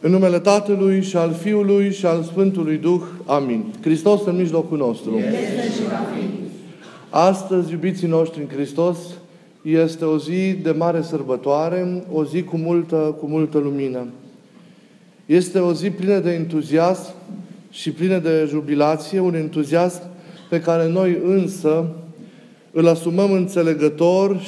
În numele Tatălui și al Fiului și al Sfântului Duh. Amin. Hristos în mijlocul nostru. Astăzi, iubiții noștri în Hristos, este o zi de mare sărbătoare, o zi cu multă, cu multă lumină. Este o zi plină de entuziasm și plină de jubilație, un entuziasm pe care noi însă îl asumăm înțelegător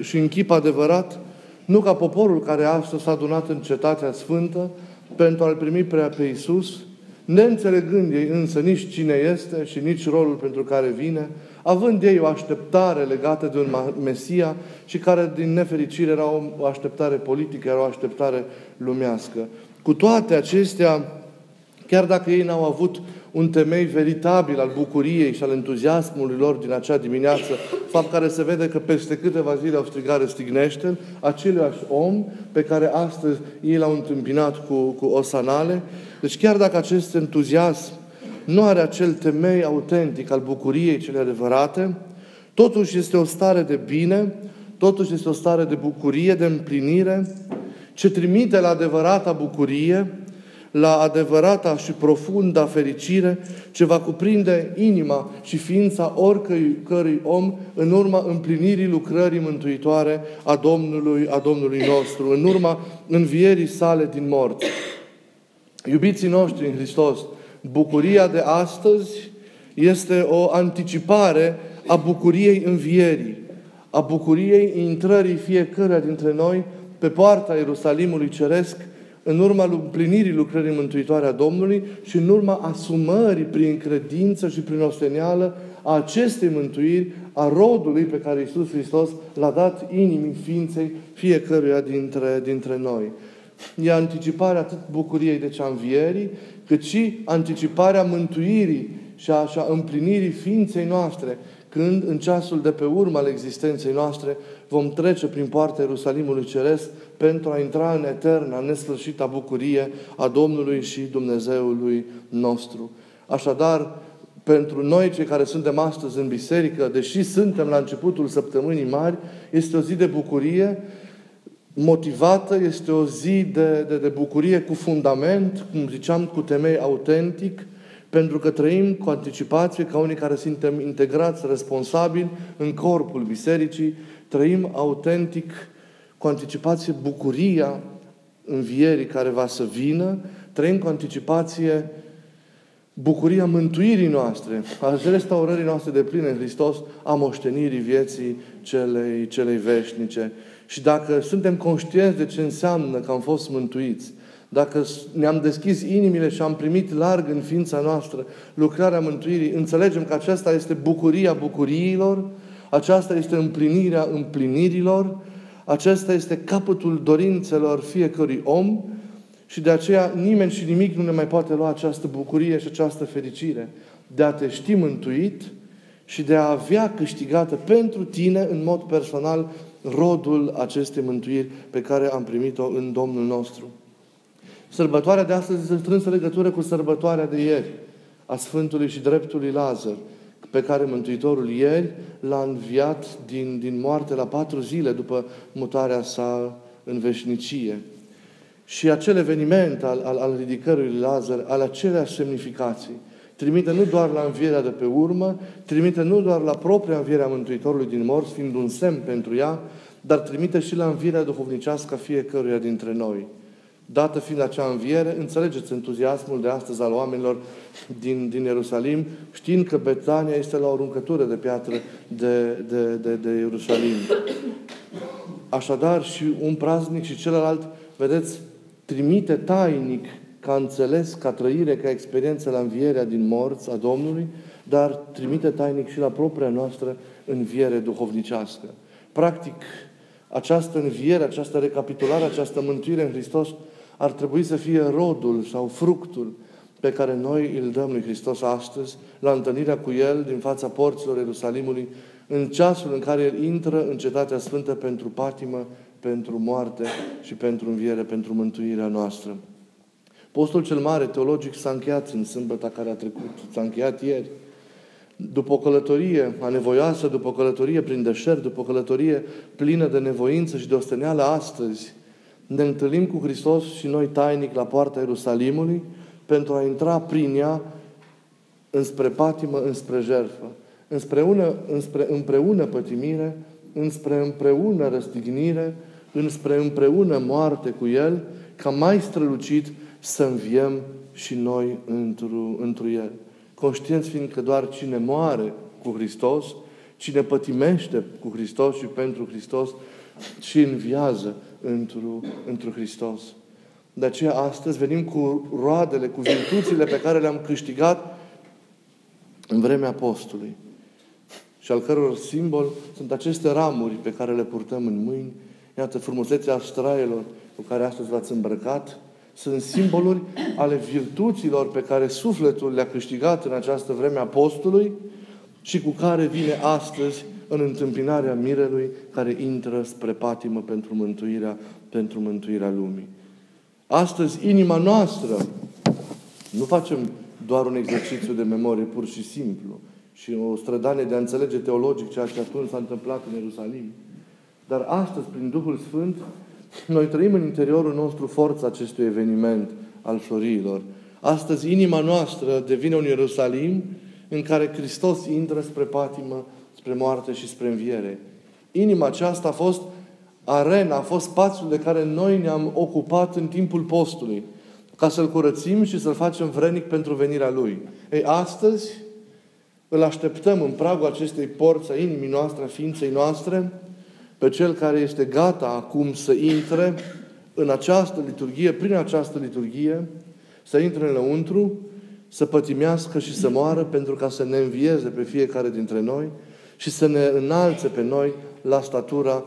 și în chip adevărat, nu ca poporul care astăzi s-a adunat în cetatea sfântă, pentru a-L primi prea pe Iisus, neînțelegând ei însă nici cine este și nici rolul pentru care vine, având ei o așteptare legată de un Mesia și care din nefericire era o așteptare politică, era o așteptare lumească. Cu toate acestea, chiar dacă ei n-au avut un temei veritabil al bucuriei și al entuziasmului lor din acea dimineață, fapt care se vede că peste câteva zile au strigat stignește același om pe care astăzi ei l-au întâmpinat cu, cu osanale. Deci chiar dacă acest entuziasm nu are acel temei autentic al bucuriei cele adevărate, totuși este o stare de bine, totuși este o stare de bucurie, de împlinire, ce trimite la adevărata bucurie, la adevărata și profunda fericire ce va cuprinde inima și ființa oricărui om în urma împlinirii lucrării mântuitoare a Domnului, a Domnului nostru, în urma învierii sale din morți. Iubiții noștri în Hristos, bucuria de astăzi este o anticipare a bucuriei învierii, a bucuriei intrării fiecăruia dintre noi pe poarta Ierusalimului Ceresc, în urma împlinirii lucrării mântuitoare a Domnului și în urma asumării prin credință și prin osteneală a acestei mântuiri, a rodului pe care Iisus Hristos l-a dat inimii ființei fiecăruia dintre, dintre noi. E anticiparea atât bucuriei de cea învierii, cât și anticiparea mântuirii și a, și a împlinirii ființei noastre, când în ceasul de pe urmă al existenței noastre vom trece prin poarta Ierusalimului Ceresc pentru a intra în eterna, nesfârșită bucurie a Domnului și Dumnezeului nostru. Așadar, pentru noi, cei care suntem astăzi în biserică, deși suntem la începutul săptămânii mari, este o zi de bucurie motivată, este o zi de, de, de bucurie cu fundament, cum ziceam, cu temei autentic, pentru că trăim cu anticipație ca unii care suntem integrați, responsabili în corpul bisericii, trăim autentic cu anticipație bucuria învierii care va să vină, trăim cu anticipație bucuria mântuirii noastre, a restaurării noastre de pline în Hristos, a moștenirii vieții celei, celei veșnice. Și dacă suntem conștienți de ce înseamnă că am fost mântuiți, dacă ne-am deschis inimile și am primit larg în ființa noastră lucrarea mântuirii, înțelegem că aceasta este bucuria bucuriilor, aceasta este împlinirea împlinirilor, acesta este capătul dorințelor fiecărui om și de aceea nimeni și nimic nu ne mai poate lua această bucurie și această fericire de a te ști mântuit și de a avea câștigată pentru tine, în mod personal, rodul acestei mântuiri pe care am primit-o în Domnul nostru. Sărbătoarea de astăzi este strânsă legătură cu sărbătoarea de ieri, a Sfântului și Dreptului Lazar pe care Mântuitorul ieri l-a înviat din, din moarte la patru zile după mutarea sa în veșnicie. Și acel eveniment al, al, al ridicării lui Lazar, al aceleași semnificații, trimite nu doar la învierea de pe urmă, trimite nu doar la propria învierea Mântuitorului din morți, fiind un semn pentru ea, dar trimite și la învierea duhovnicească a fiecăruia dintre noi. Dată fiind acea înviere, înțelegeți entuziasmul de astăzi al oamenilor din, din Ierusalim, știind că Betania este la o aruncătură de piatră de, de, de, de Ierusalim. Așadar, și un praznic și celălalt, vedeți, trimite tainic ca înțeles, ca trăire, ca experiență la învierea din morți a Domnului, dar trimite tainic și la propria noastră înviere duhovnicească. Practic, această înviere, această recapitulare, această mântuire în Hristos ar trebui să fie rodul sau fructul pe care noi îl dăm lui Hristos astăzi, la întâlnirea cu El din fața porților Ierusalimului, în ceasul în care El intră în Cetatea Sfântă pentru patimă, pentru moarte și pentru înviere, pentru mântuirea noastră. Postul cel mare teologic s-a încheiat în sâmbăta care a trecut, s-a încheiat ieri. După o călătorie anevoioasă, după o călătorie prin deșert, după o călătorie plină de nevoință și de osteneală astăzi, Ne întâlnim cu Hristos și noi tainic la poarta Ierusalimului pentru a intra prin ea înspre patimă, înspre jertfă, înspre înspre împreună pătimire, înspre împreună răstignire, înspre împreună moarte cu El, ca mai strălucit să înviem și noi întru, întru El. Conștienți fiind că doar cine moare cu Hristos, cine pătimește cu Hristos și pentru Hristos, și înviază întru, întru Hristos. De aceea astăzi venim cu roadele, cu virtuțile pe care le-am câștigat în vremea postului și al căror simbol sunt aceste ramuri pe care le purtăm în mâini. Iată, frumusețea straielor cu care astăzi v-ați îmbrăcat, sunt simboluri ale virtuților pe care sufletul le-a câștigat în această vreme a postului și cu care vine astăzi în întâmpinarea mirelui care intră spre patimă pentru mântuirea, pentru mântuirea lumii. Astăzi, inima noastră, nu facem doar un exercițiu de memorie pur și simplu și o strădanie de a înțelege teologic ceea ce atunci s-a întâmplat în Ierusalim. Dar astăzi, prin Duhul Sfânt, noi trăim în interiorul nostru forța acestui eveniment al florilor. Astăzi, inima noastră devine un Ierusalim în care Hristos intră spre patimă, spre moarte și spre înviere. Inima aceasta a fost arena, a fost spațiul de care noi ne-am ocupat în timpul postului, ca să-L curățim și să-L facem vrenic pentru venirea Lui. Ei, astăzi îl așteptăm în pragul acestei porți a inimii noastre, a ființei noastre, pe Cel care este gata acum să intre în această liturghie, prin această liturghie, să intre înăuntru, să pătimească și să moară pentru ca să ne învieze pe fiecare dintre noi și să ne înalțe pe noi la statura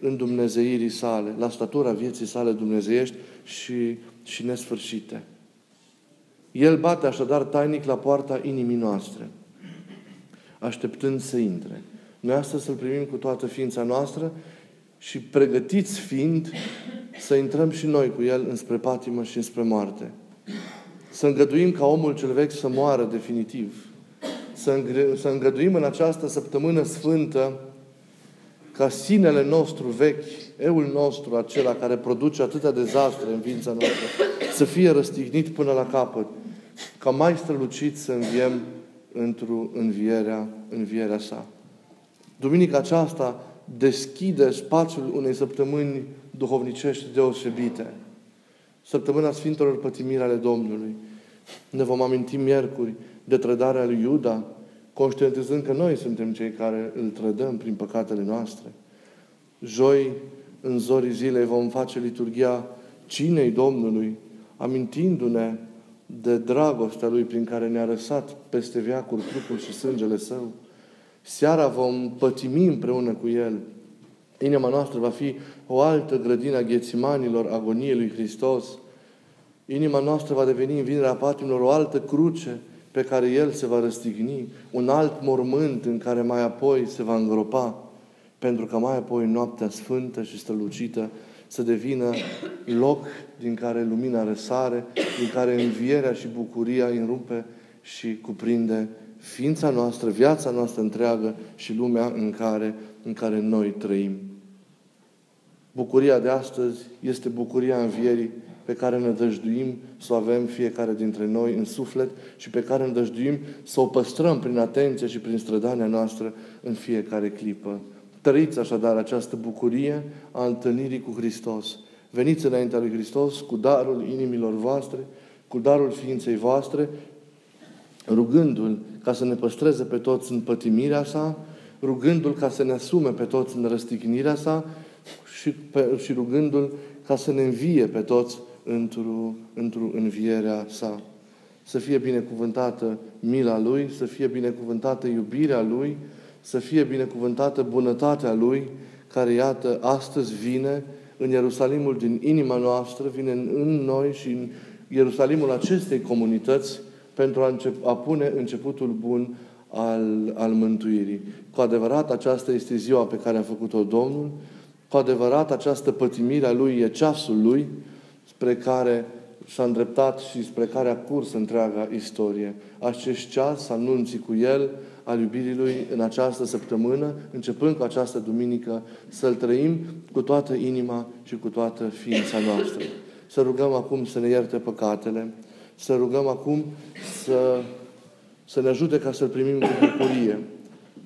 în Dumnezeirii sale, la statura vieții sale dumnezeiești și, și nesfârșite. El bate așadar tainic la poarta inimii noastre, așteptând să intre. Noi astăzi să-L primim cu toată ființa noastră și pregătiți fiind să intrăm și noi cu El înspre patimă și înspre moarte. Să îngăduim ca omul cel vechi să moară definitiv. Să îngăduim în această săptămână sfântă ca sinele nostru vechi, eul nostru, acela care produce atâtea dezastre în viața noastră, să fie răstignit până la capăt, ca mai strălucit să înviem într-o învierea, învierea sa. Duminica aceasta deschide spațiul unei săptămâni duhovnicești deosebite. Săptămâna Sfintelor Pătimiri ale Domnului. Ne vom aminti miercuri de trădarea lui Iuda, conștientizând că noi suntem cei care îl trădăm prin păcatele noastre. Joi, în zorii zilei, vom face liturgia cinei Domnului, amintindu-ne de dragostea Lui prin care ne-a răsat peste viacuri trupul și sângele Său. Seara vom pătimi împreună cu El. Inima noastră va fi o altă grădină a ghețimanilor agoniei lui Hristos. Inima noastră va deveni în vinerea patimilor o altă cruce pe care El se va răstigni, un alt mormânt în care mai apoi se va îngropa, pentru că mai apoi noaptea sfântă și strălucită să devină loc din care lumina răsare, din care învierea și bucuria înrupe și cuprinde ființa noastră, viața noastră întreagă și lumea în care, în care noi trăim. Bucuria de astăzi este bucuria învierii pe care ne dăjduim să o avem fiecare dintre noi în suflet și pe care ne dăjduim să o păstrăm prin atenție și prin strădania noastră în fiecare clipă. Trăiți așadar această bucurie a întâlnirii cu Hristos. Veniți înaintea lui Hristos cu darul inimilor voastre, cu darul ființei voastre, rugându-L ca să ne păstreze pe toți în pătimirea sa, rugându-L ca să ne asume pe toți în răstignirea sa și, pe, și rugându-L ca să ne învie pe toți într-o, într învierea sa. Să fie binecuvântată mila Lui, să fie binecuvântată iubirea Lui, să fie binecuvântată bunătatea Lui, care, iată, astăzi vine în Ierusalimul din inima noastră, vine în noi și în Ierusalimul acestei comunități pentru a, încep, a pune începutul bun al, al mântuirii. Cu adevărat, aceasta este ziua pe care a făcut-o Domnul, cu adevărat, această pătimire a Lui e ceasul Lui, spre care s-a îndreptat și spre care a curs întreaga istorie. Acest ceas, anunții cu El, al iubirii Lui în această săptămână, începând cu această duminică, să-L trăim cu toată inima și cu toată ființa noastră. Să rugăm acum să ne ierte păcatele, să rugăm acum să, să ne ajute ca să-L primim cu bucurie,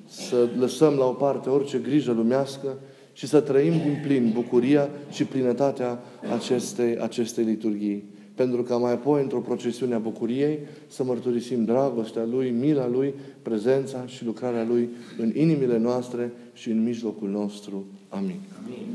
să lăsăm la o parte orice grijă lumească și să trăim din plin bucuria și plinătatea acestei, acestei liturghii. Pentru ca mai apoi, într-o procesiune a bucuriei, să mărturisim dragostea Lui, mila Lui, prezența și lucrarea Lui în inimile noastre și în mijlocul nostru. Amin. Amin.